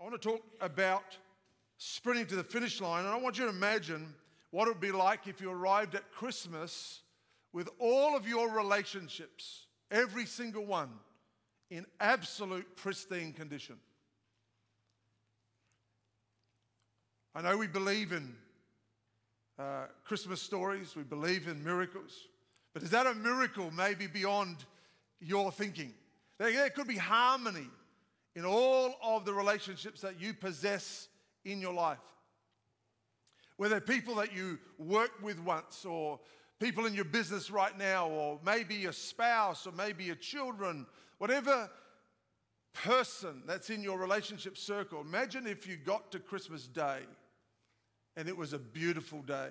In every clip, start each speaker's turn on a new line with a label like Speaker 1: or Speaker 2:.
Speaker 1: I want to talk about sprinting to the finish line, and I want you to imagine what it would be like if you arrived at Christmas with all of your relationships, every single one, in absolute pristine condition. I know we believe in uh, Christmas stories, we believe in miracles, but is that a miracle maybe beyond your thinking? There, there could be harmony in all of the relationships that you possess in your life. Whether people that you worked with once, or people in your business right now, or maybe your spouse, or maybe your children, whatever person that's in your relationship circle, imagine if you got to Christmas Day and it was a beautiful day.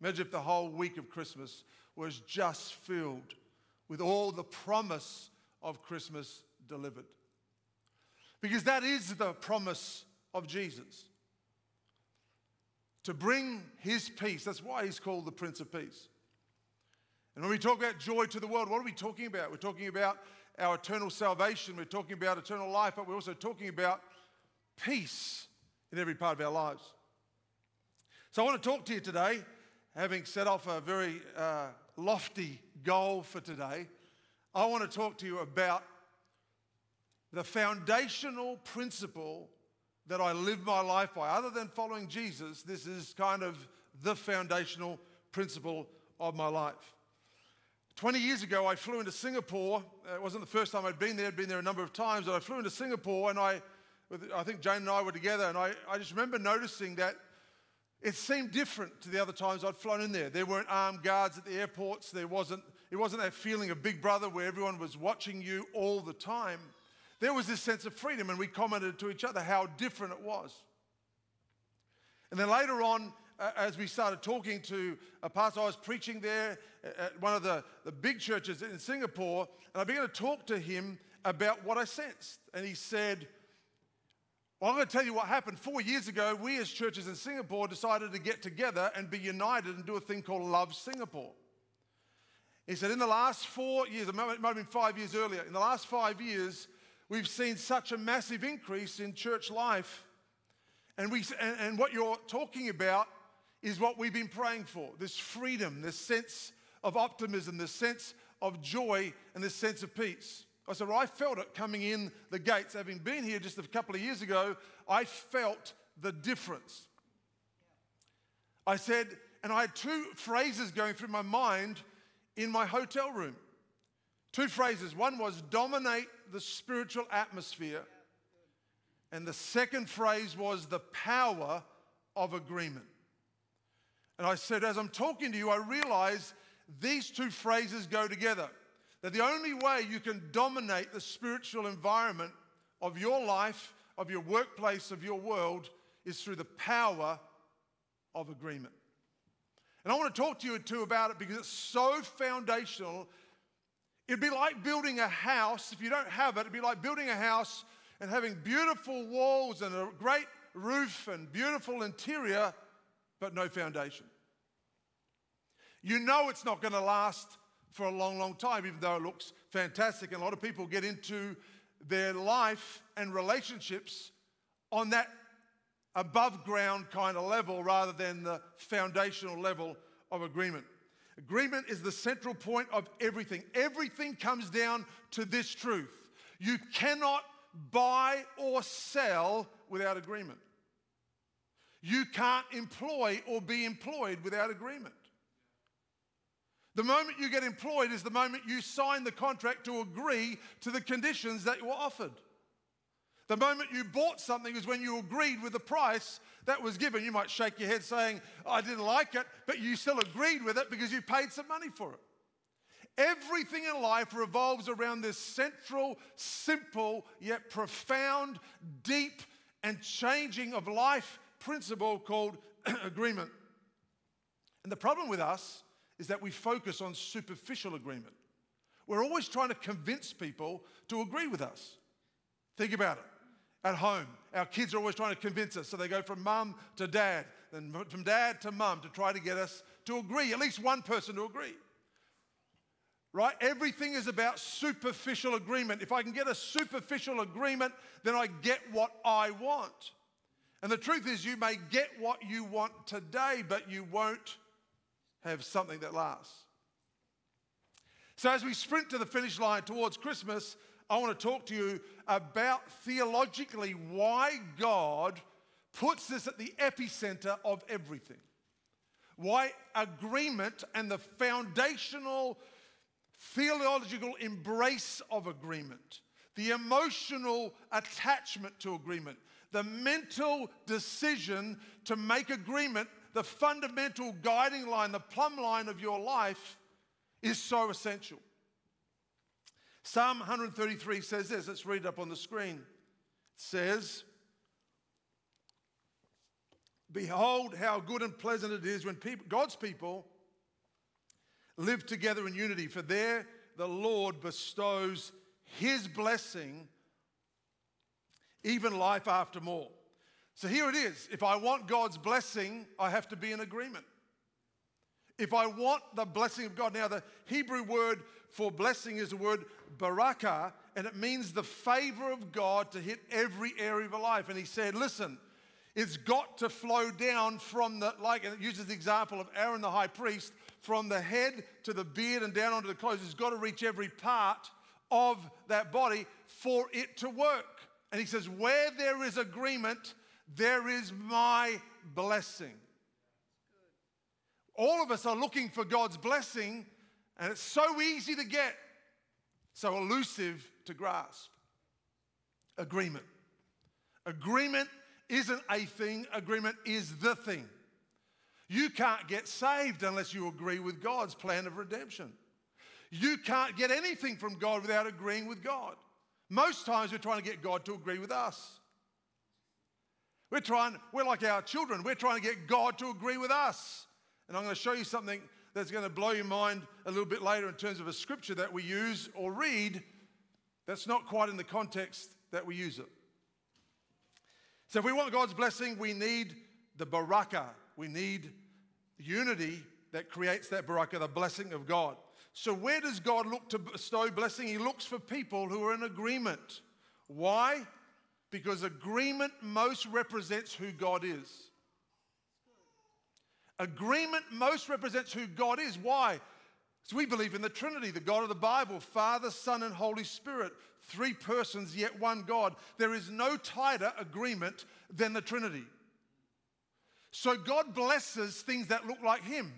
Speaker 1: Imagine if the whole week of Christmas was just filled with all the promise of Christmas delivered. Because that is the promise of Jesus to bring his peace. That's why he's called the Prince of Peace. And when we talk about joy to the world, what are we talking about? We're talking about our eternal salvation, we're talking about eternal life, but we're also talking about peace in every part of our lives. So I want to talk to you today, having set off a very uh, lofty goal for today. I want to talk to you about the foundational principle that I live my life by. Other than following Jesus, this is kind of the foundational principle of my life. 20 years ago, I flew into Singapore. It wasn't the first time I'd been there, I'd been there a number of times, but I flew into Singapore and I, I think Jane and I were together, and I, I just remember noticing that it seemed different to the other times I'd flown in there. There weren't armed guards at the airports, there wasn't, it wasn't that feeling of Big Brother where everyone was watching you all the time there was this sense of freedom, and we commented to each other how different it was. And then later on, as we started talking to a pastor, I was preaching there at one of the, the big churches in Singapore, and I began to talk to him about what I sensed. And he said, Well, I'm going to tell you what happened. Four years ago, we as churches in Singapore decided to get together and be united and do a thing called Love Singapore. He said, In the last four years, it might have been five years earlier, in the last five years, We've seen such a massive increase in church life. And, we, and, and what you're talking about is what we've been praying for this freedom, this sense of optimism, this sense of joy, and this sense of peace. I said, well, I felt it coming in the gates. Having been here just a couple of years ago, I felt the difference. I said, and I had two phrases going through my mind in my hotel room. Two phrases. One was dominate the spiritual atmosphere. And the second phrase was the power of agreement. And I said, as I'm talking to you, I realize these two phrases go together. That the only way you can dominate the spiritual environment of your life, of your workplace, of your world, is through the power of agreement. And I want to talk to you too about it because it's so foundational It'd be like building a house. If you don't have it, it'd be like building a house and having beautiful walls and a great roof and beautiful interior, but no foundation. You know it's not going to last for a long, long time, even though it looks fantastic. And a lot of people get into their life and relationships on that above ground kind of level rather than the foundational level of agreement. Agreement is the central point of everything. Everything comes down to this truth you cannot buy or sell without agreement. You can't employ or be employed without agreement. The moment you get employed is the moment you sign the contract to agree to the conditions that were offered. The moment you bought something is when you agreed with the price that was given. You might shake your head saying, I didn't like it, but you still agreed with it because you paid some money for it. Everything in life revolves around this central, simple, yet profound, deep, and changing of life principle called agreement. And the problem with us is that we focus on superficial agreement. We're always trying to convince people to agree with us. Think about it at home. Our kids are always trying to convince us. So they go from mum to dad, then from dad to mum to try to get us to agree, at least one person to agree. right? Everything is about superficial agreement. If I can get a superficial agreement, then I get what I want. And the truth is, you may get what you want today, but you won't have something that lasts. So, as we sprint to the finish line towards Christmas, I want to talk to you about theologically why God puts this at the epicenter of everything. Why agreement and the foundational theological embrace of agreement, the emotional attachment to agreement, the mental decision to make agreement, the fundamental guiding line, the plumb line of your life is so essential. Psalm 133 says this. Let's read it up on the screen. It says, Behold, how good and pleasant it is when people, God's people live together in unity, for there the Lord bestows his blessing, even life after more. So here it is. If I want God's blessing, I have to be in agreement. If I want the blessing of God, now the Hebrew word for blessing is the word baraka, and it means the favor of God to hit every area of a life. And he said, listen, it's got to flow down from the, like, and it uses the example of Aaron the high priest, from the head to the beard and down onto the clothes. It's got to reach every part of that body for it to work. And he says, where there is agreement, there is my blessing. All of us are looking for God's blessing, and it's so easy to get, so elusive to grasp. Agreement. Agreement isn't a thing, agreement is the thing. You can't get saved unless you agree with God's plan of redemption. You can't get anything from God without agreeing with God. Most times we're trying to get God to agree with us. We're trying, we're like our children, we're trying to get God to agree with us. And I'm going to show you something that's going to blow your mind a little bit later in terms of a scripture that we use or read that's not quite in the context that we use it. So, if we want God's blessing, we need the baraka. We need unity that creates that baraka, the blessing of God. So, where does God look to bestow blessing? He looks for people who are in agreement. Why? Because agreement most represents who God is. Agreement most represents who God is. Why? So we believe in the Trinity, the God of the Bible, Father, Son, and Holy Spirit, three persons, yet one God. There is no tighter agreement than the Trinity. So God blesses things that look like Him.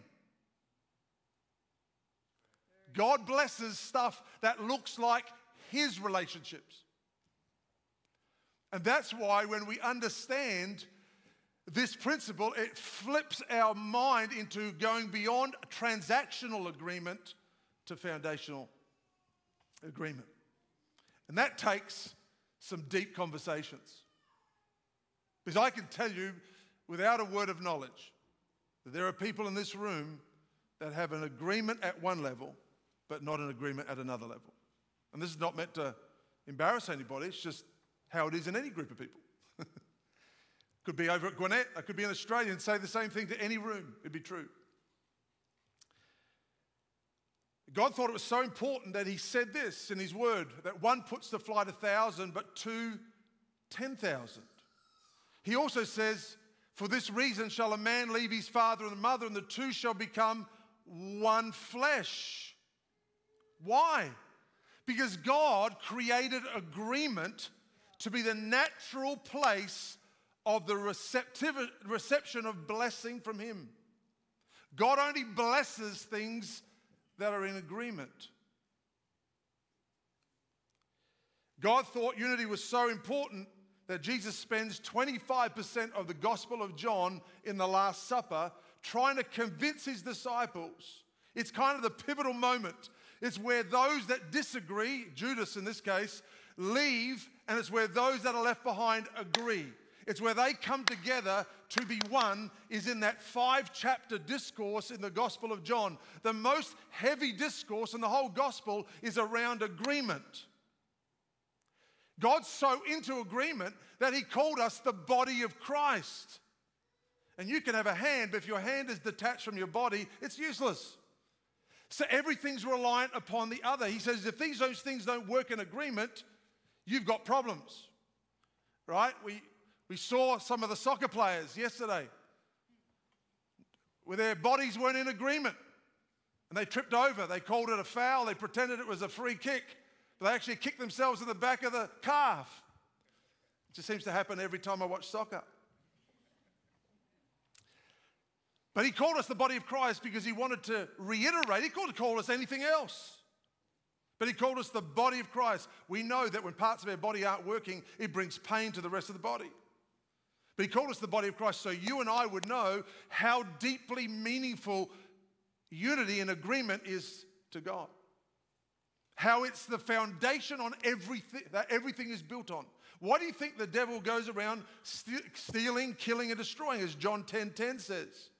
Speaker 1: God blesses stuff that looks like His relationships. And that's why when we understand this principle, it flips our mind into going beyond transactional agreement to foundational agreement. And that takes some deep conversations. Because I can tell you without a word of knowledge that there are people in this room that have an agreement at one level, but not an agreement at another level. And this is not meant to embarrass anybody, it's just how it is in any group of people. Could be over at Gwinnett. I could be in Australia and say the same thing to any room. It'd be true. God thought it was so important that He said this in His Word that one puts to flight a thousand, but two, ten thousand. He also says, For this reason shall a man leave his father and mother, and the two shall become one flesh. Why? Because God created agreement to be the natural place of the reception of blessing from Him. God only blesses things that are in agreement. God thought unity was so important that Jesus spends 25% of the Gospel of John in the Last Supper trying to convince his disciples. It's kind of the pivotal moment. It's where those that disagree, Judas in this case, leave, and it's where those that are left behind agree. It's where they come together to be one, is in that five chapter discourse in the Gospel of John. The most heavy discourse in the whole Gospel is around agreement. God's so into agreement that He called us the body of Christ. And you can have a hand, but if your hand is detached from your body, it's useless. So everything's reliant upon the other. He says if these those things don't work in agreement, you've got problems. Right? We we saw some of the soccer players yesterday where their bodies weren't in agreement and they tripped over. They called it a foul. They pretended it was a free kick, but they actually kicked themselves in the back of the calf. It just seems to happen every time I watch soccer. But he called us the body of Christ because he wanted to reiterate. He could have called us anything else. But he called us the body of Christ. We know that when parts of our body aren't working, it brings pain to the rest of the body. But he called us the body of Christ so you and I would know how deeply meaningful unity and agreement is to God. How it's the foundation on everything that everything is built on. Why do you think the devil goes around stealing, killing, and destroying, as John 10 10 says?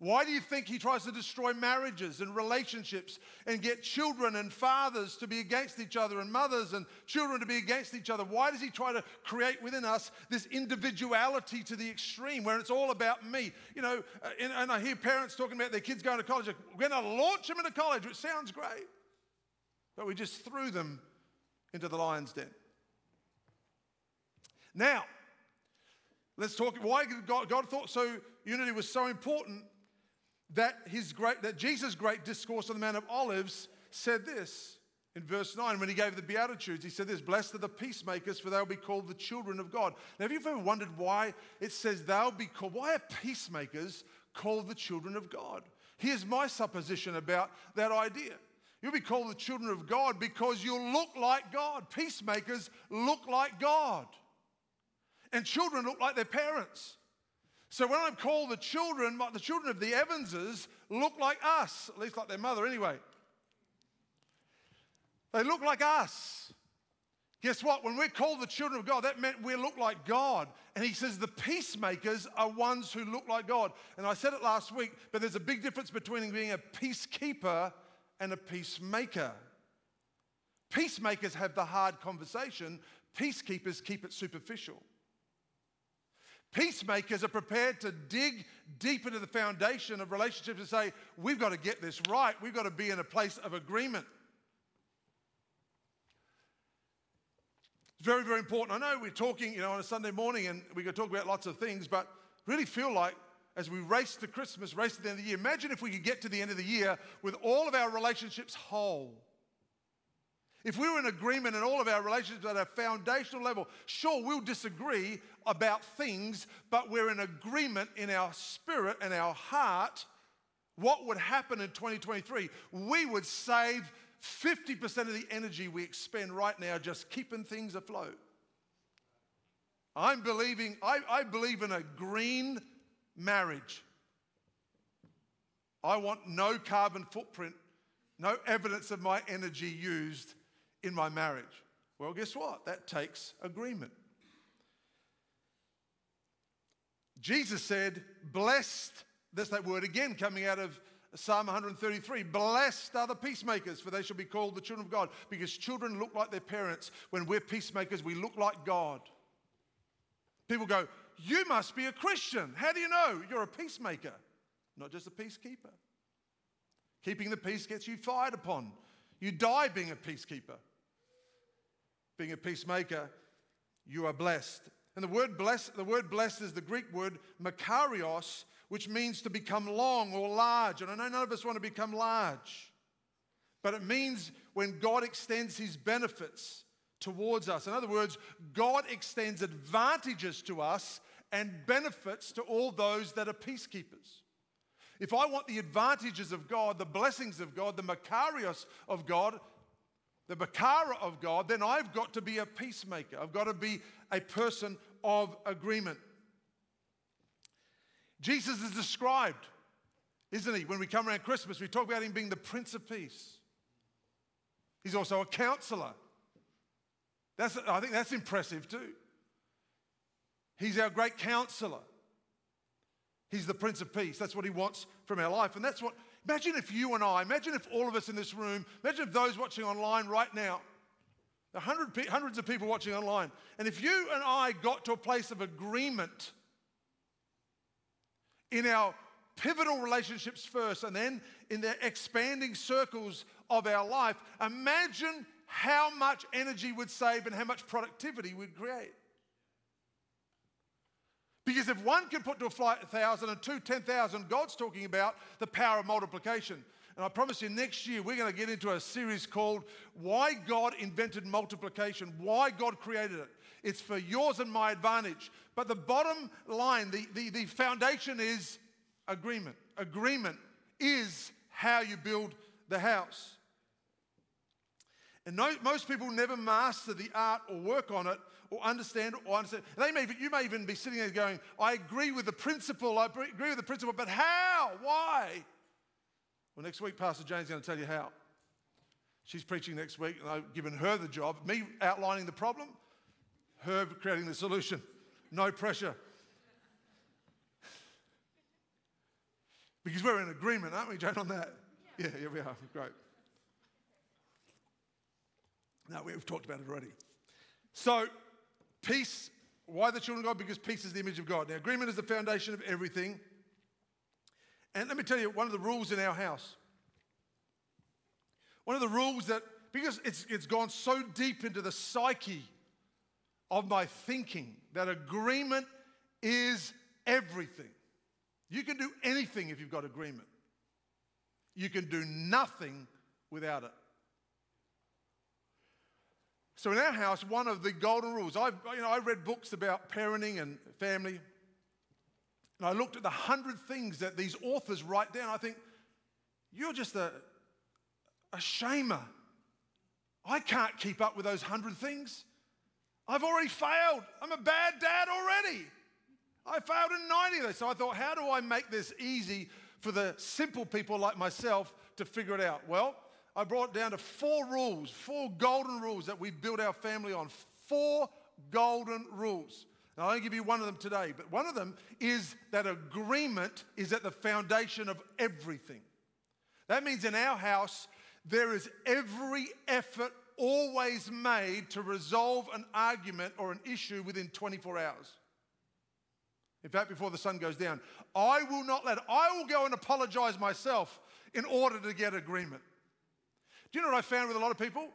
Speaker 1: Why do you think he tries to destroy marriages and relationships and get children and fathers to be against each other and mothers and children to be against each other? Why does he try to create within us this individuality to the extreme where it's all about me? You know, uh, and, and I hear parents talking about their kids going to college. We're going to launch them into college, which sounds great. But we just threw them into the lion's den. Now, let's talk why God, God thought so unity was so important that, his great, that Jesus' great discourse on the Mount of Olives said this in verse 9 when he gave the Beatitudes. He said this Blessed are the peacemakers, for they'll be called the children of God. Now, have you ever wondered why it says they'll be called? Why are peacemakers called the children of God? Here's my supposition about that idea. You'll be called the children of God because you'll look like God. Peacemakers look like God. And children look like their parents. So when I'm called the children, the children of the Evanses look like us, at least like their mother anyway. They look like us. Guess what? When we're called the children of God, that meant we look like God. And he says the peacemakers are ones who look like God. And I said it last week, but there's a big difference between being a peacekeeper and a peacemaker. Peacemakers have the hard conversation, peacekeepers keep it superficial. Peacemakers are prepared to dig deep into the foundation of relationships and say, we've got to get this right. We've got to be in a place of agreement. It's very, very important. I know we're talking, you know, on a Sunday morning and we could talk about lots of things, but really feel like as we race to Christmas, race to the end of the year, imagine if we could get to the end of the year with all of our relationships whole. If we were in agreement in all of our relationships at a foundational level, sure, we'll disagree about things, but we're in agreement in our spirit and our heart. What would happen in 2023? We would save 50% of the energy we expend right now just keeping things afloat. I'm believing, I, I believe in a green marriage. I want no carbon footprint, no evidence of my energy used in my marriage? Well, guess what? That takes agreement. Jesus said, Blessed, that's that word again coming out of Psalm 133 Blessed are the peacemakers, for they shall be called the children of God. Because children look like their parents. When we're peacemakers, we look like God. People go, You must be a Christian. How do you know? You're a peacemaker, not just a peacekeeper. Keeping the peace gets you fired upon. You die being a peacekeeper being a peacemaker, you are blessed. And the word blessed, the word blessed is the Greek word makarios, which means to become long or large. And I know none of us want to become large, but it means when God extends his benefits towards us. In other words, God extends advantages to us and benefits to all those that are peacekeepers. If I want the advantages of God, the blessings of God, the makarios of God, the Bakara of God, then I've got to be a peacemaker. I've got to be a person of agreement. Jesus is described, isn't he? When we come around Christmas, we talk about him being the Prince of Peace. He's also a counselor. That's, I think that's impressive too. He's our great counselor. He's the Prince of Peace. That's what he wants from our life. And that's what Imagine if you and I, imagine if all of us in this room, imagine if those watching online right now, hundred, hundreds of people watching online, and if you and I got to a place of agreement in our pivotal relationships first and then in the expanding circles of our life, imagine how much energy we'd save and how much productivity we'd create. Because if one can put to a flight a thousand and two, ten thousand, God's talking about the power of multiplication. And I promise you, next year we're going to get into a series called Why God Invented Multiplication, Why God Created It. It's for yours and my advantage. But the bottom line, the, the, the foundation is agreement. Agreement is how you build the house. And no, most people never master the art or work on it or understand or understand. They may, you may even be sitting there going, I agree with the principle, I agree with the principle, but how? Why? Well, next week, Pastor Jane's going to tell you how. She's preaching next week, and I've given her the job, me outlining the problem, her creating the solution. No pressure. Because we're in agreement, aren't we, Jane, on that? Yeah, yeah, we are. Great. No, we've talked about it already. So, peace. Why the children of God? Because peace is the image of God. Now, agreement is the foundation of everything. And let me tell you one of the rules in our house. One of the rules that, because it's, it's gone so deep into the psyche of my thinking, that agreement is everything. You can do anything if you've got agreement. You can do nothing without it. So in our house, one of the golden rules, I, you know, I read books about parenting and family, and I looked at the hundred things that these authors write down. I think, you're just a, a shamer. I can't keep up with those hundred things. I've already failed. I'm a bad dad already. I failed in 90 of those. So I thought, how do I make this easy for the simple people like myself to figure it out? Well, I brought down to four rules, four golden rules that we build our family on. Four golden rules. Now, I'll give you one of them today, but one of them is that agreement is at the foundation of everything. That means in our house, there is every effort always made to resolve an argument or an issue within 24 hours. In fact, before the sun goes down, I will not let, I will go and apologize myself in order to get agreement. Do you know what I found with a lot of people?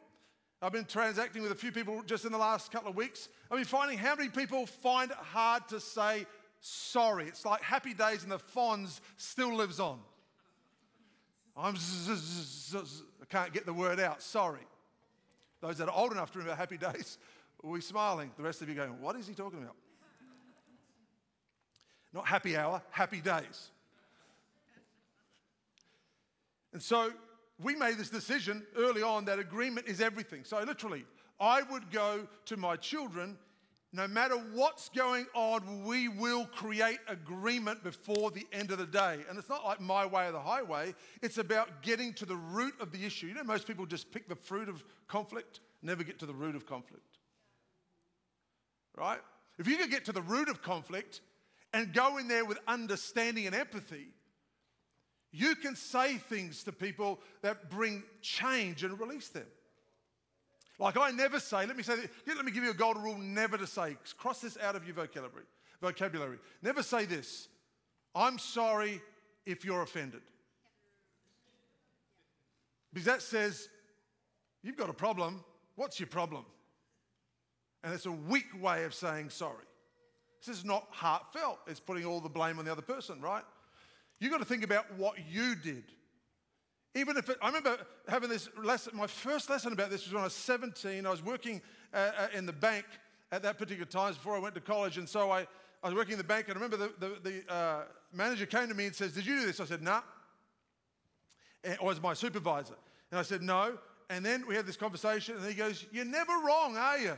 Speaker 1: I've been transacting with a few people just in the last couple of weeks. I've been finding how many people find it hard to say sorry. It's like happy days and the Fonz still lives on. I'm I can't get the word out, sorry. Those that are old enough to remember happy days, are we smiling? The rest of you going, what is he talking about? Not happy hour, happy days. And so we made this decision early on that agreement is everything. So, literally, I would go to my children, no matter what's going on, we will create agreement before the end of the day. And it's not like my way or the highway, it's about getting to the root of the issue. You know, most people just pick the fruit of conflict, never get to the root of conflict. Right? If you could get to the root of conflict and go in there with understanding and empathy, you can say things to people that bring change and release them. Like I never say, let me say, let me give you a golden rule never to say, cross this out of your vocabulary. vocabulary. Never say this, I'm sorry if you're offended. Because that says, you've got a problem. What's your problem? And it's a weak way of saying sorry. This is not heartfelt. It's putting all the blame on the other person, right? You've got to think about what you did. Even if it, I remember having this lesson, my first lesson about this was when I was 17. I was working uh, uh, in the bank at that particular time before I went to college. And so I, I was working in the bank, and I remember the, the, the uh, manager came to me and says, Did you do this? I said, Nah. And, or was my supervisor. And I said, No. And then we had this conversation, and he goes, You're never wrong, are you?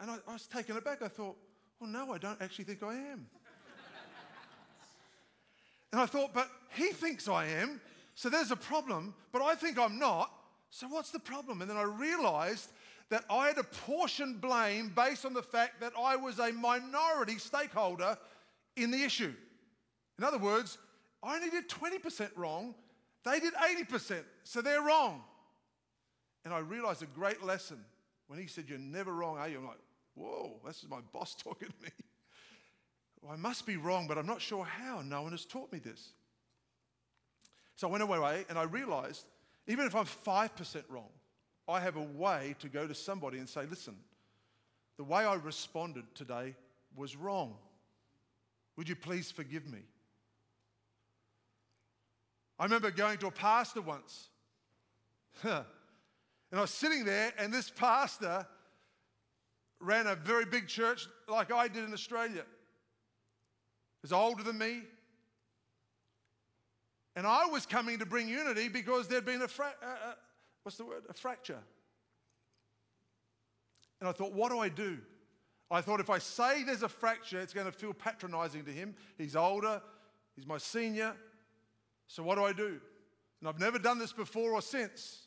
Speaker 1: And I, I was taken aback. I thought, Well, no, I don't actually think I am. And I thought, but he thinks I am, so there's a problem, but I think I'm not. So what's the problem? And then I realized that I had apportioned blame based on the fact that I was a minority stakeholder in the issue. In other words, I only did 20% wrong, they did 80%, so they're wrong. And I realized a great lesson when he said, You're never wrong, are you? I'm like, Whoa, this is my boss talking to me. Well, I must be wrong, but I'm not sure how. No one has taught me this. So I went away and I realized even if I'm 5% wrong, I have a way to go to somebody and say, listen, the way I responded today was wrong. Would you please forgive me? I remember going to a pastor once. and I was sitting there, and this pastor ran a very big church like I did in Australia. Was older than me. And I was coming to bring unity because there'd been a, fra- uh, uh, what's the word? A fracture. And I thought, what do I do? I thought if I say there's a fracture, it's going to feel patronizing to him. He's older, he's my senior. So what do I do? And I've never done this before or since.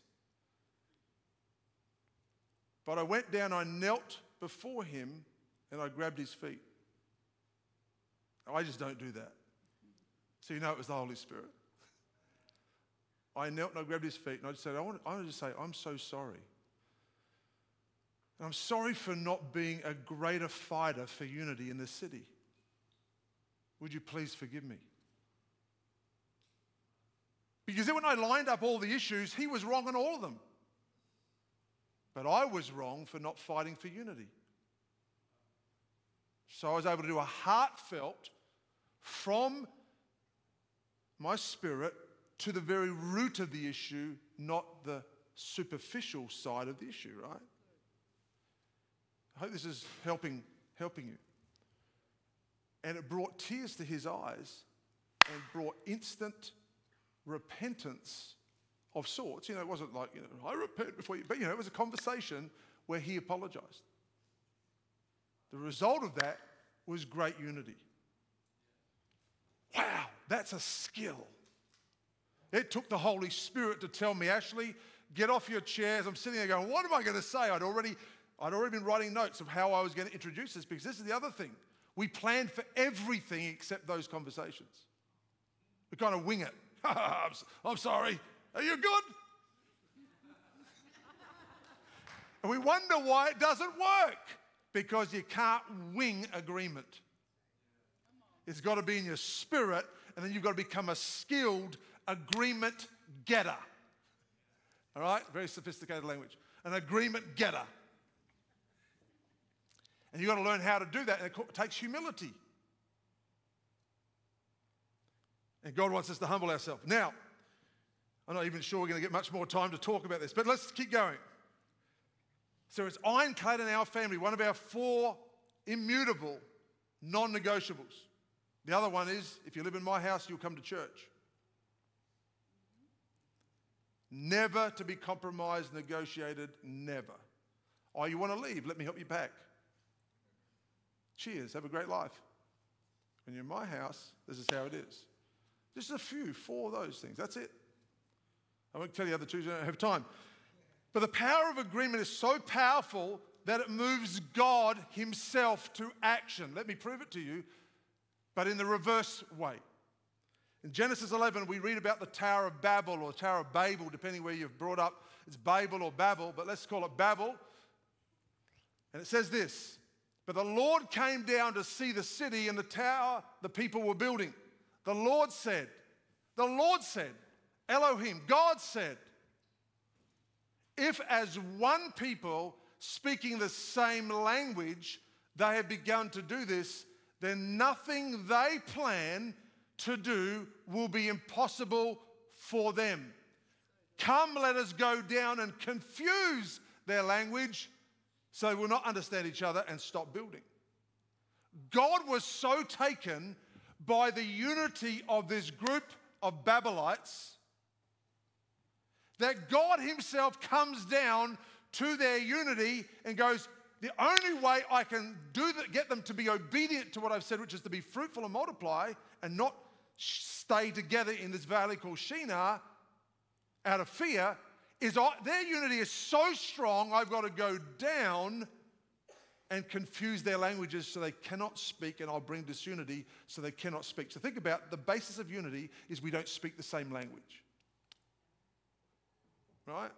Speaker 1: But I went down, I knelt before him, and I grabbed his feet. Oh, I just don't do that. So you know it was the Holy Spirit. I knelt and I grabbed his feet and I just said, I want, I want to just say, I'm so sorry. And I'm sorry for not being a greater fighter for unity in this city. Would you please forgive me? Because then when I lined up all the issues, he was wrong on all of them. But I was wrong for not fighting for unity. So I was able to do a heartfelt from my spirit to the very root of the issue, not the superficial side of the issue, right? I hope this is helping, helping you. And it brought tears to his eyes and brought instant repentance of sorts. You know, it wasn't like, you know, I repent before you, but you know, it was a conversation where he apologized. The result of that was great unity. Wow, that's a skill. It took the Holy Spirit to tell me, Ashley, get off your chairs. I'm sitting there going, what am I going to say? I'd already, I'd already been writing notes of how I was going to introduce this because this is the other thing. We planned for everything except those conversations. We kind of wing it. I'm sorry. Are you good? and we wonder why it doesn't work because you can't wing agreement. It's got to be in your spirit, and then you've got to become a skilled agreement getter. All right? Very sophisticated language. An agreement getter. And you've got to learn how to do that, and it takes humility. And God wants us to humble ourselves. Now, I'm not even sure we're going to get much more time to talk about this, but let's keep going. So it's ironclad in our family, one of our four immutable non negotiables. The other one is if you live in my house, you'll come to church. Never to be compromised, negotiated, never. Oh, you want to leave? Let me help you pack. Cheers, have a great life. When you're in my house, this is how it is. Just a few, four of those things. That's it. I won't tell you the other two, I don't have time. But the power of agreement is so powerful that it moves God Himself to action. Let me prove it to you, but in the reverse way. In Genesis 11, we read about the Tower of Babel or Tower of Babel, depending where you've brought up. It's Babel or Babel, but let's call it Babel. And it says this But the Lord came down to see the city and the tower the people were building. The Lord said, The Lord said, Elohim, God said, if as one people speaking the same language, they have begun to do this, then nothing they plan to do will be impossible for them. Come, let us go down and confuse their language so they will not understand each other and stop building. God was so taken by the unity of this group of Babylonites that God Himself comes down to their unity and goes, The only way I can do that, get them to be obedient to what I've said, which is to be fruitful and multiply and not stay together in this valley called Shinar out of fear is their unity is so strong, I've got to go down and confuse their languages so they cannot speak, and I'll bring disunity so they cannot speak. So think about the basis of unity is we don't speak the same language. Right?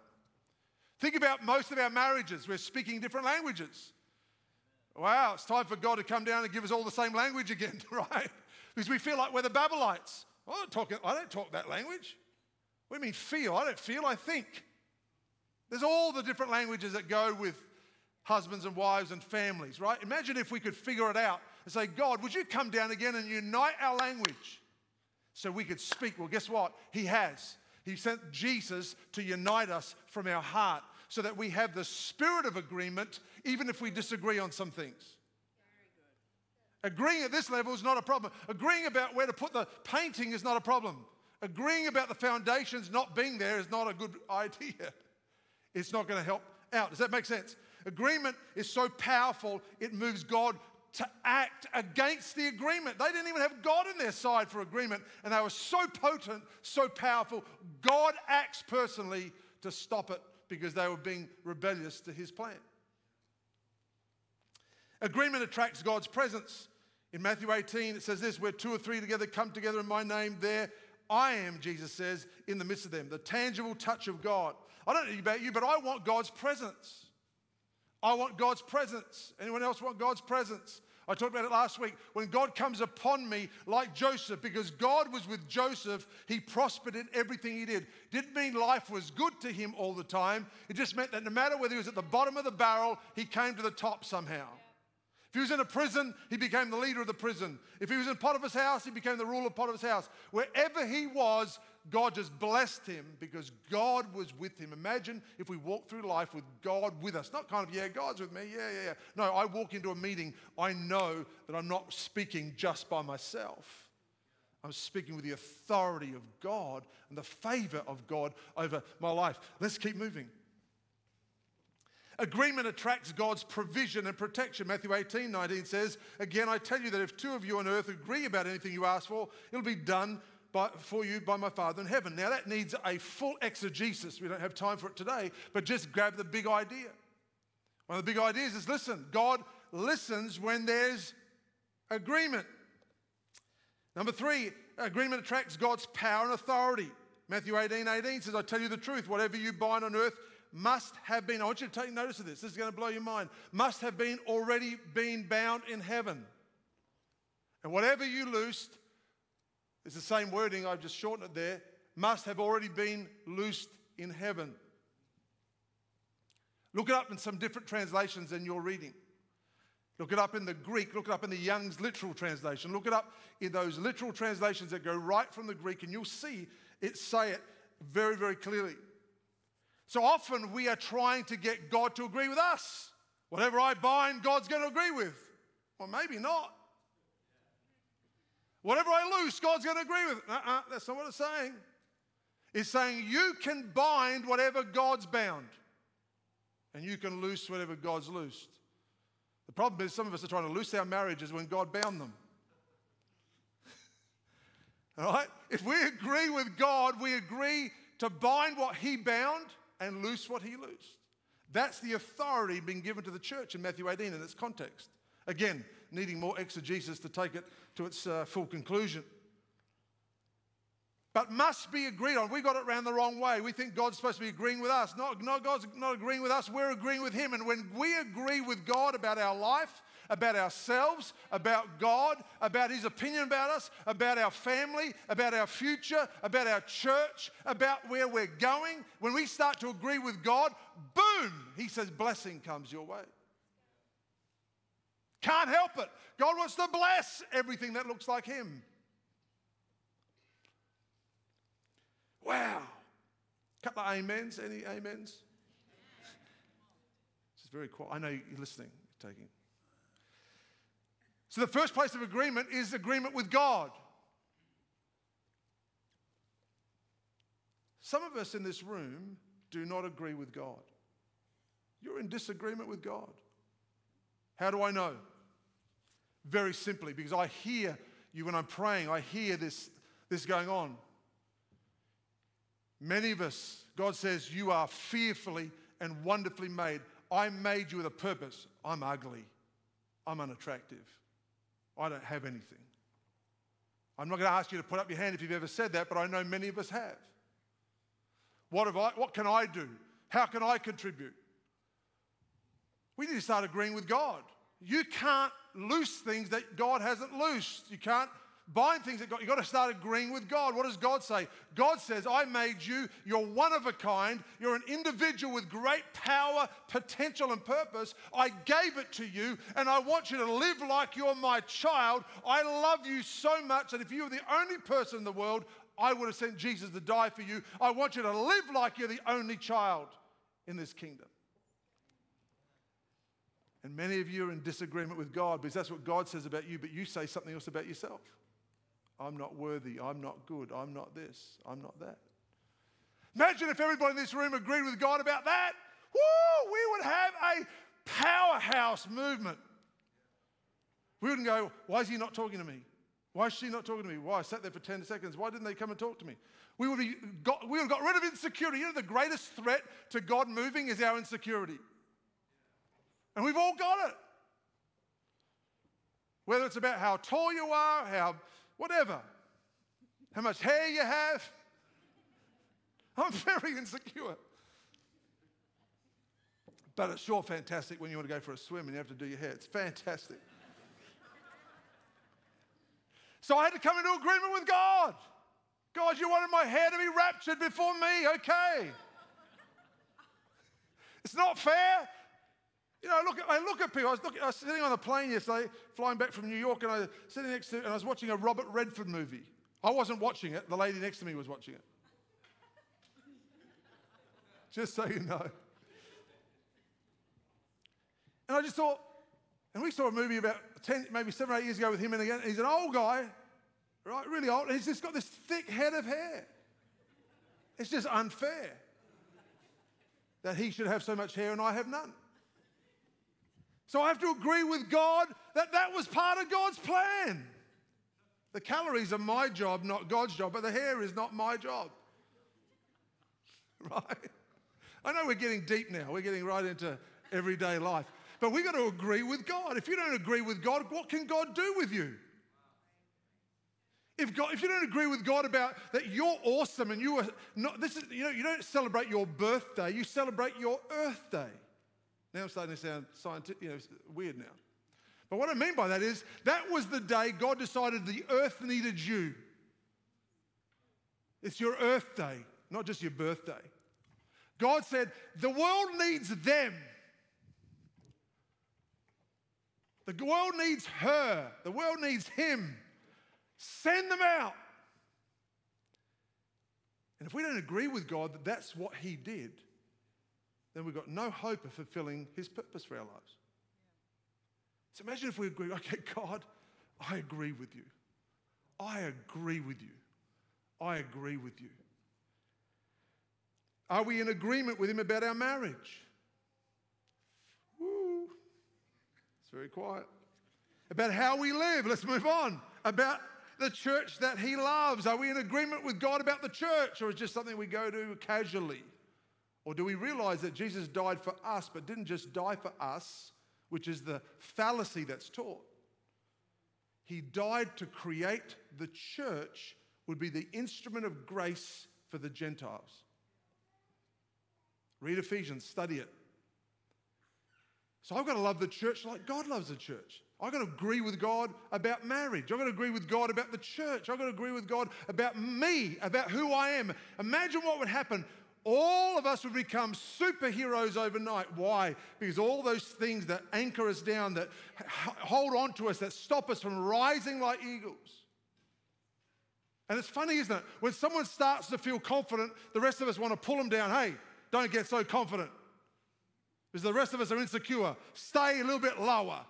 Speaker 1: Think about most of our marriages, we're speaking different languages. Wow, it's time for God to come down and give us all the same language again, right? Because we feel like we're the Babylonites. I don't talk, I don't talk that language. What do you mean feel? I don't feel, I think. There's all the different languages that go with husbands and wives and families, right? Imagine if we could figure it out and say, God, would you come down again and unite our language so we could speak? Well, guess what? He has. He sent Jesus to unite us from our heart so that we have the spirit of agreement even if we disagree on some things. Agreeing at this level is not a problem. Agreeing about where to put the painting is not a problem. Agreeing about the foundations not being there is not a good idea. It's not going to help out. Does that make sense? Agreement is so powerful, it moves God to act against the agreement. They didn't even have God in their side for agreement, and they were so potent, so powerful. God acts personally to stop it because they were being rebellious to his plan. Agreement attracts God's presence. In Matthew 18, it says this where two or three together come together in my name, there I am, Jesus says, in the midst of them. The tangible touch of God. I don't know about you, but I want God's presence. I want God's presence. Anyone else want God's presence? I talked about it last week. When God comes upon me, like Joseph, because God was with Joseph, he prospered in everything he did. Didn't mean life was good to him all the time. It just meant that no matter whether he was at the bottom of the barrel, he came to the top somehow. If he was in a prison, he became the leader of the prison. If he was in Potiphar's house, he became the ruler of Potiphar's house. Wherever he was, God just blessed him because God was with him. Imagine if we walk through life with God with us. Not kind of, yeah, God's with me, yeah, yeah, yeah. No, I walk into a meeting, I know that I'm not speaking just by myself. I'm speaking with the authority of God and the favor of God over my life. Let's keep moving. Agreement attracts God's provision and protection. Matthew 18, 19 says, Again, I tell you that if two of you on earth agree about anything you ask for, it'll be done by, for you by my Father in heaven. Now, that needs a full exegesis. We don't have time for it today, but just grab the big idea. One of the big ideas is listen, God listens when there's agreement. Number three, agreement attracts God's power and authority. Matthew 18, 18 says, I tell you the truth, whatever you bind on earth must have been, I want you to take notice of this, this is going to blow your mind, must have been already been bound in heaven. And whatever you loosed, it's the same wording, I've just shortened it there, must have already been loosed in heaven. Look it up in some different translations than you're reading. Look it up in the Greek, look it up in the Young's literal translation, look it up in those literal translations that go right from the Greek, and you'll see it say it very, very clearly. So often we are trying to get God to agree with us. Whatever I bind, God's going to agree with. Well, maybe not. Whatever I loose, God's going to agree with. Uh-uh, that's not what it's saying. It's saying you can bind whatever God's bound, and you can loose whatever God's loosed. The problem is some of us are trying to loose our marriages when God bound them. All right? If we agree with God, we agree to bind what He bound and loose what he loosed. That's the authority being given to the church in Matthew 18 in its context. Again, needing more exegesis to take it to its uh, full conclusion. But must be agreed on. We got it around the wrong way. We think God's supposed to be agreeing with us. No, no, God's not agreeing with us. We're agreeing with Him. And when we agree with God about our life, about ourselves, about God, about His opinion about us, about our family, about our future, about our church, about where we're going. When we start to agree with God, boom, He says, blessing comes your way. Can't help it. God wants to bless everything that looks like Him. Wow. A couple of amens. Any amens? This is very quiet. I know you're listening, taking. So, the first place of agreement is agreement with God. Some of us in this room do not agree with God. You're in disagreement with God. How do I know? Very simply, because I hear you when I'm praying, I hear this, this going on. Many of us, God says, You are fearfully and wonderfully made. I made you with a purpose. I'm ugly. I'm unattractive. I don't have anything. I'm not going to ask you to put up your hand if you've ever said that, but I know many of us have. What, have I, what can I do? How can I contribute? We need to start agreeing with God. You can't loose things that God hasn't loosed. You can't bind things that God, you've got to start agreeing with God. What does God say? God says, I made you, you're one of a kind, you're an individual with great power, potential, and purpose. I gave it to you, and I want you to live like you're my child. I love you so much that if you were the only person in the world, I would have sent Jesus to die for you. I want you to live like you're the only child in this kingdom. And many of you are in disagreement with God because that's what God says about you, but you say something else about yourself. I'm not worthy. I'm not good. I'm not this. I'm not that. Imagine if everybody in this room agreed with God about that. Woo! We would have a powerhouse movement. We wouldn't go, why is he not talking to me? Why is she not talking to me? Why? I sat there for 10 seconds. Why didn't they come and talk to me? We would, have got, we would have got rid of insecurity. You know, the greatest threat to God moving is our insecurity. And we've all got it. Whether it's about how tall you are, how whatever, how much hair you have. I'm very insecure. But it's sure fantastic when you want to go for a swim and you have to do your hair. It's fantastic. so I had to come into agreement with God. God, you wanted my hair to be raptured before me. Okay. It's not fair. You know, I look at, I look at people. I was, looking, I was sitting on a plane yesterday, flying back from New York, and I was sitting next to, and I was watching a Robert Redford movie. I wasn't watching it. The lady next to me was watching it. just so you know. And I just thought, and we saw a movie about 10, maybe seven or eight years ago with him, and again, he's an old guy, right? Really old. And he's just got this thick head of hair. It's just unfair that he should have so much hair and I have none. So I have to agree with God that that was part of God's plan. The calories are my job, not God's job, but the hair is not my job. Right? I know we're getting deep now. We're getting right into everyday life. But we've got to agree with God. If you don't agree with God, what can God do with you? If, God, if you don't agree with God about that you're awesome and you are not, this is, you know, you don't celebrate your birthday, you celebrate your earth day. Now I'm starting to sound scientific, you know, weird now. But what I mean by that is that was the day God decided the earth needed you. It's your earth day, not just your birthday. God said, the world needs them. The world needs her. The world needs him. Send them out. And if we don't agree with God that that's what he did, then we've got no hope of fulfilling His purpose for our lives. So imagine if we agree, okay, God, I agree with you. I agree with you. I agree with you. Are we in agreement with Him about our marriage? Woo. It's very quiet. About how we live. Let's move on. About the church that He loves. Are we in agreement with God about the church, or is it just something we go to casually? Or do we realize that Jesus died for us, but didn't just die for us, which is the fallacy that's taught? He died to create the church, would be the instrument of grace for the Gentiles. Read Ephesians, study it. So I've got to love the church like God loves the church. I've got to agree with God about marriage. I've got to agree with God about the church. I've got to agree with God about me, about who I am. Imagine what would happen all of us would become superheroes overnight. Why? Because all those things that anchor us down, that hold on to us, that stop us from rising like eagles. And it's funny, isn't it? When someone starts to feel confident, the rest of us want to pull them down. Hey, don't get so confident. Because the rest of us are insecure. Stay a little bit lower.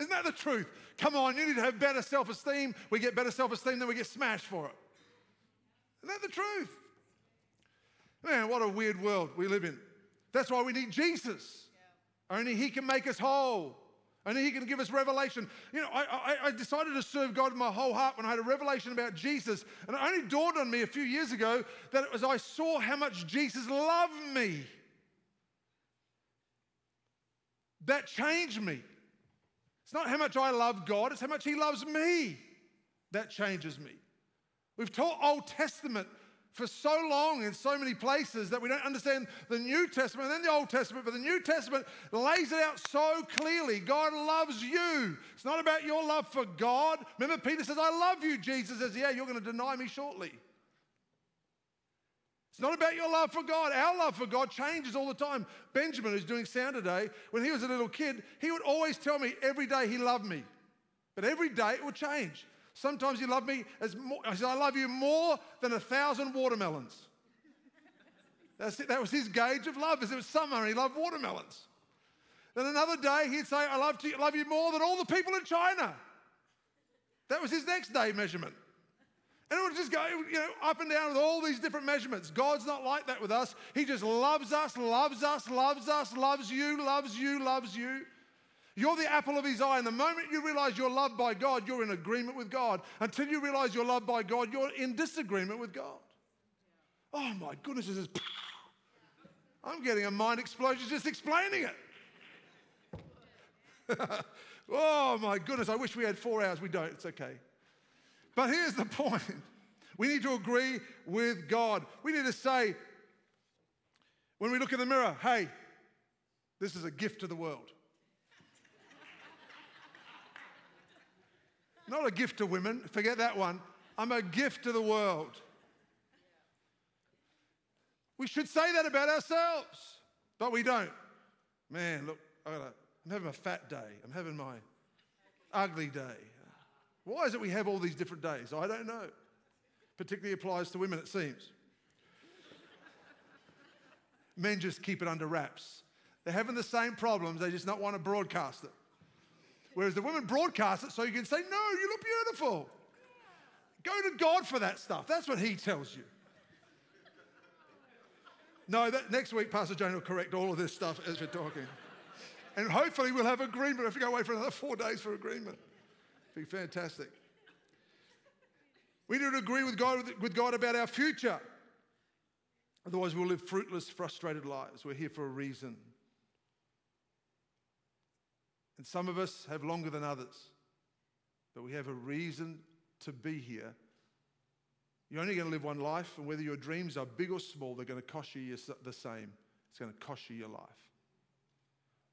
Speaker 1: Isn't that the truth? Come on, you need to have better self esteem. We get better self esteem, then we get smashed for it. Isn't that the truth? Man, what a weird world we live in. That's why we need Jesus. Yeah. Only He can make us whole. Only He can give us revelation. You know, I, I, I, decided to serve God with my whole heart when I had a revelation about Jesus. And it only dawned on me a few years ago that it was I saw how much Jesus loved me. That changed me. It's not how much I love God, it's how much He loves me. That changes me. We've taught Old Testament for so long in so many places that we don't understand the New Testament and then the Old Testament, but the New Testament lays it out so clearly. God loves you. It's not about your love for God. Remember, Peter says, I love you. Jesus says, Yeah, you're going to deny me shortly. It's not about your love for God. Our love for God changes all the time. Benjamin, who's doing sound today, when he was a little kid, he would always tell me every day he loved me. But every day it would change. Sometimes he loved me as more, I said, I love you more than a thousand watermelons. That's it. That was his gauge of love. As it was summer and he loved watermelons. Then another day he'd say, I love, you, love you more than all the people in China. That was his next day measurement. And it would just go, you know, up and down with all these different measurements. God's not like that with us. He just loves us, loves us, loves us, loves you, loves you, loves you. You're the apple of his eye. And the moment you realize you're loved by God, you're in agreement with God. Until you realize you're loved by God, you're in disagreement with God. Oh my goodness, this is. I'm getting a mind explosion just explaining it. oh my goodness, I wish we had four hours. We don't, it's okay. But here's the point we need to agree with God. We need to say, when we look in the mirror, hey, this is a gift to the world. Not a gift to women, forget that one. I'm a gift to the world. We should say that about ourselves, but we don't. Man, look, I am having a fat day. I'm having my ugly day. Why is it we have all these different days? I don't know. Particularly applies to women, it seems. Men just keep it under wraps. They're having the same problems, they just not want to broadcast it. Whereas the women broadcast it so you can say, No, you look beautiful. Go to God for that stuff. That's what He tells you. No, that, next week, Pastor Jane will correct all of this stuff as we're talking. And hopefully, we'll have agreement. If we go away for another four days for agreement. It'd Be fantastic. We need to agree with God, with God about our future. Otherwise, we'll live fruitless, frustrated lives. We're here for a reason. And some of us have longer than others, but we have a reason to be here. You're only going to live one life, and whether your dreams are big or small, they're going to cost you the same. It's going to cost you your life.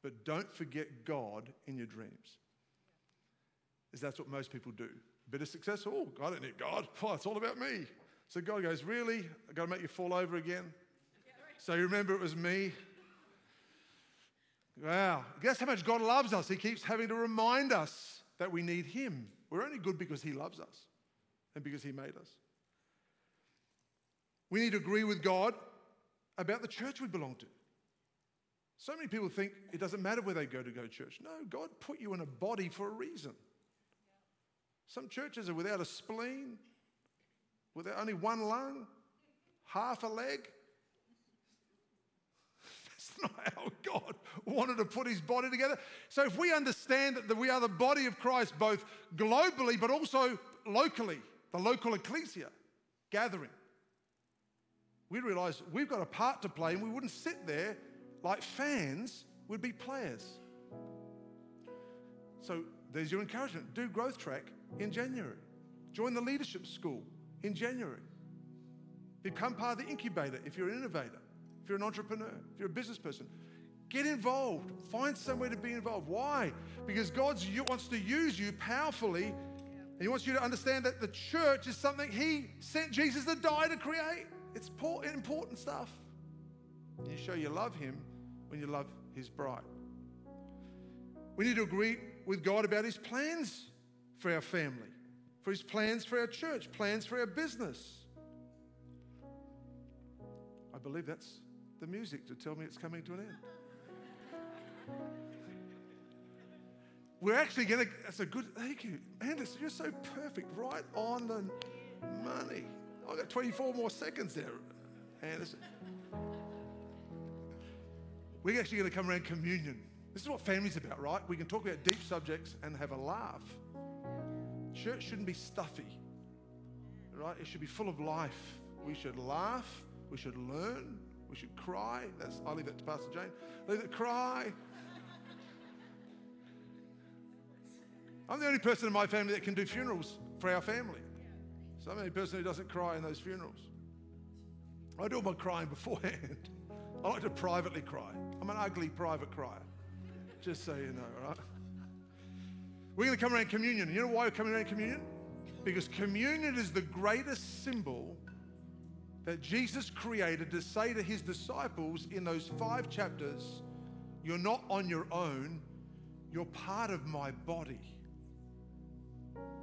Speaker 1: But don't forget God in your dreams is that's what most people do. Bit of success, oh, I don't need God. Oh, it's all about me. So God goes, Really? I got to make you fall over again? So you remember it was me? Wow. Guess how much God loves us? He keeps having to remind us that we need Him. We're only good because He loves us and because He made us. We need to agree with God about the church we belong to. So many people think it doesn't matter where they go to go church. No, God put you in a body for a reason. Some churches are without a spleen, without only one lung, half a leg. Not how God wanted to put his body together. So, if we understand that we are the body of Christ, both globally but also locally, the local ecclesia gathering, we realize we've got a part to play and we wouldn't sit there like fans, we'd be players. So, there's your encouragement. Do growth track in January. Join the leadership school in January. Become part of the incubator if you're an innovator, if you're an entrepreneur, if you're a business person. Get involved. Find somewhere to be involved. Why? Because God wants to use you powerfully, and He wants you to understand that the church is something He sent Jesus to die to create. It's important stuff. You show you love Him when you love His bride. We need to agree with God about His plans for our family, for His plans for our church, plans for our business. I believe that's the music to tell me it's coming to an end. We're actually going to, that's a good, thank you. Anderson, you're so perfect, right on the money. I've got 24 more seconds there, Anderson. We're actually going to come around communion. This is what family's about, right? We can talk about deep subjects and have a laugh. Church shouldn't be stuffy, right? It should be full of life. We should laugh. We should learn. We should cry. That's, I'll leave that to Pastor Jane. Leave it, cry. I'm the only person in my family that can do funerals for our family. So I'm the only person who doesn't cry in those funerals. I do all my crying beforehand. I like to privately cry. I'm an ugly private crier, just so you know, right? We're going to come around communion. You know why we're coming around communion? Because communion is the greatest symbol that Jesus created to say to his disciples in those five chapters, You're not on your own, you're part of my body.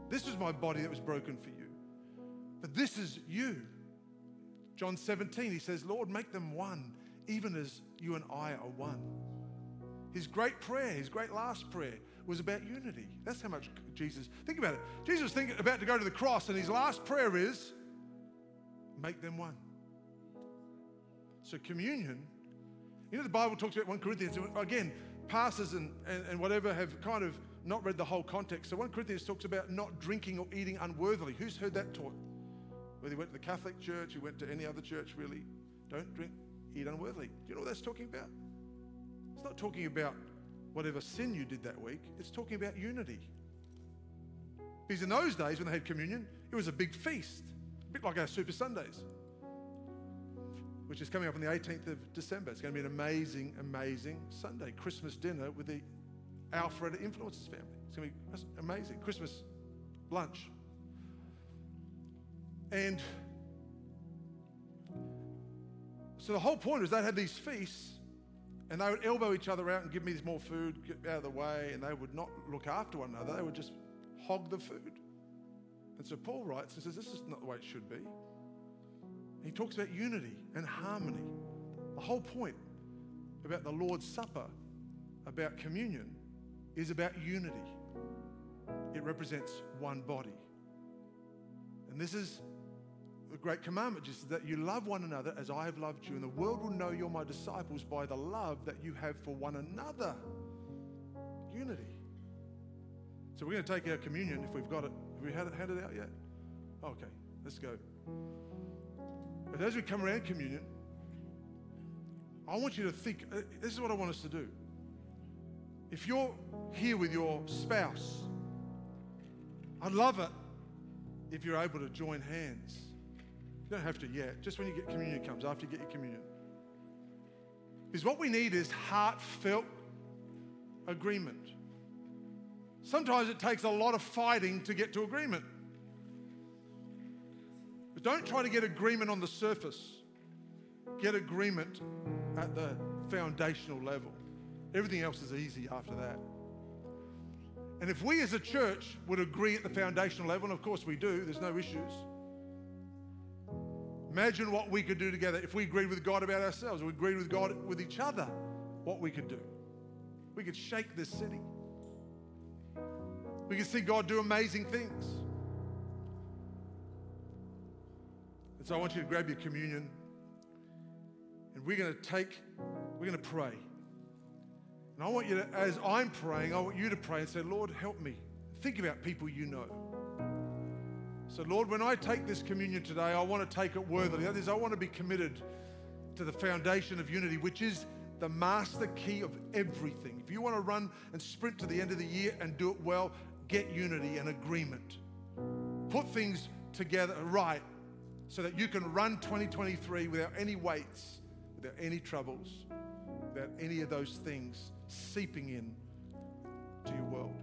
Speaker 1: This is my body that was broken for you. But this is you. John 17, he says, Lord, make them one, even as you and I are one. His great prayer, his great last prayer, was about unity. That's how much Jesus, think about it. Jesus was thinking, about to go to the cross, and his last prayer is, make them one. So, communion, you know, the Bible talks about 1 Corinthians, again, pastors and, and, and whatever have kind of not read the whole context. So 1 Corinthians talks about not drinking or eating unworthily. Who's heard that taught? Whether he went to the Catholic Church, he went to any other church, really. Don't drink, eat unworthily. Do you know what that's talking about? It's not talking about whatever sin you did that week, it's talking about unity. Because in those days, when they had communion, it was a big feast, a bit like our Super Sundays, which is coming up on the 18th of December. It's going to be an amazing, amazing Sunday, Christmas dinner with the Alfred Influencers family. It's going to be amazing. Christmas lunch. And so the whole point is they'd have these feasts and they would elbow each other out and give me more food, get out of the way, and they would not look after one another. They would just hog the food. And so Paul writes and says, This is not the way it should be. He talks about unity and harmony. The whole point about the Lord's Supper, about communion, is about unity. It represents one body. And this is the great commandment just that you love one another as I have loved you. And the world will know you're my disciples by the love that you have for one another. Unity. So we're going to take our communion if we've got it. We had it handed out yet? Okay, let's go. But as we come around communion, I want you to think uh, this is what I want us to do. If you're here with your spouse, I'd love it if you're able to join hands. You don't have to yet, just when you get communion comes, after you get your communion. Because what we need is heartfelt agreement. Sometimes it takes a lot of fighting to get to agreement. But don't try to get agreement on the surface. Get agreement at the foundational level. Everything else is easy after that. And if we as a church would agree at the foundational level, and of course we do, there's no issues. Imagine what we could do together if we agreed with God about ourselves, we agreed with God with each other, what we could do. We could shake this city. We can see God do amazing things. And so I want you to grab your communion and we're going to take, we're going to pray. And I want you to, as I'm praying, I want you to pray and say, Lord, help me. Think about people you know. So, Lord, when I take this communion today, I want to take it worthily. That is, I want to be committed to the foundation of unity, which is the master key of everything. If you want to run and sprint to the end of the year and do it well, get unity and agreement. Put things together right so that you can run 2023 without any weights, without any troubles, without any of those things seeping in to your world.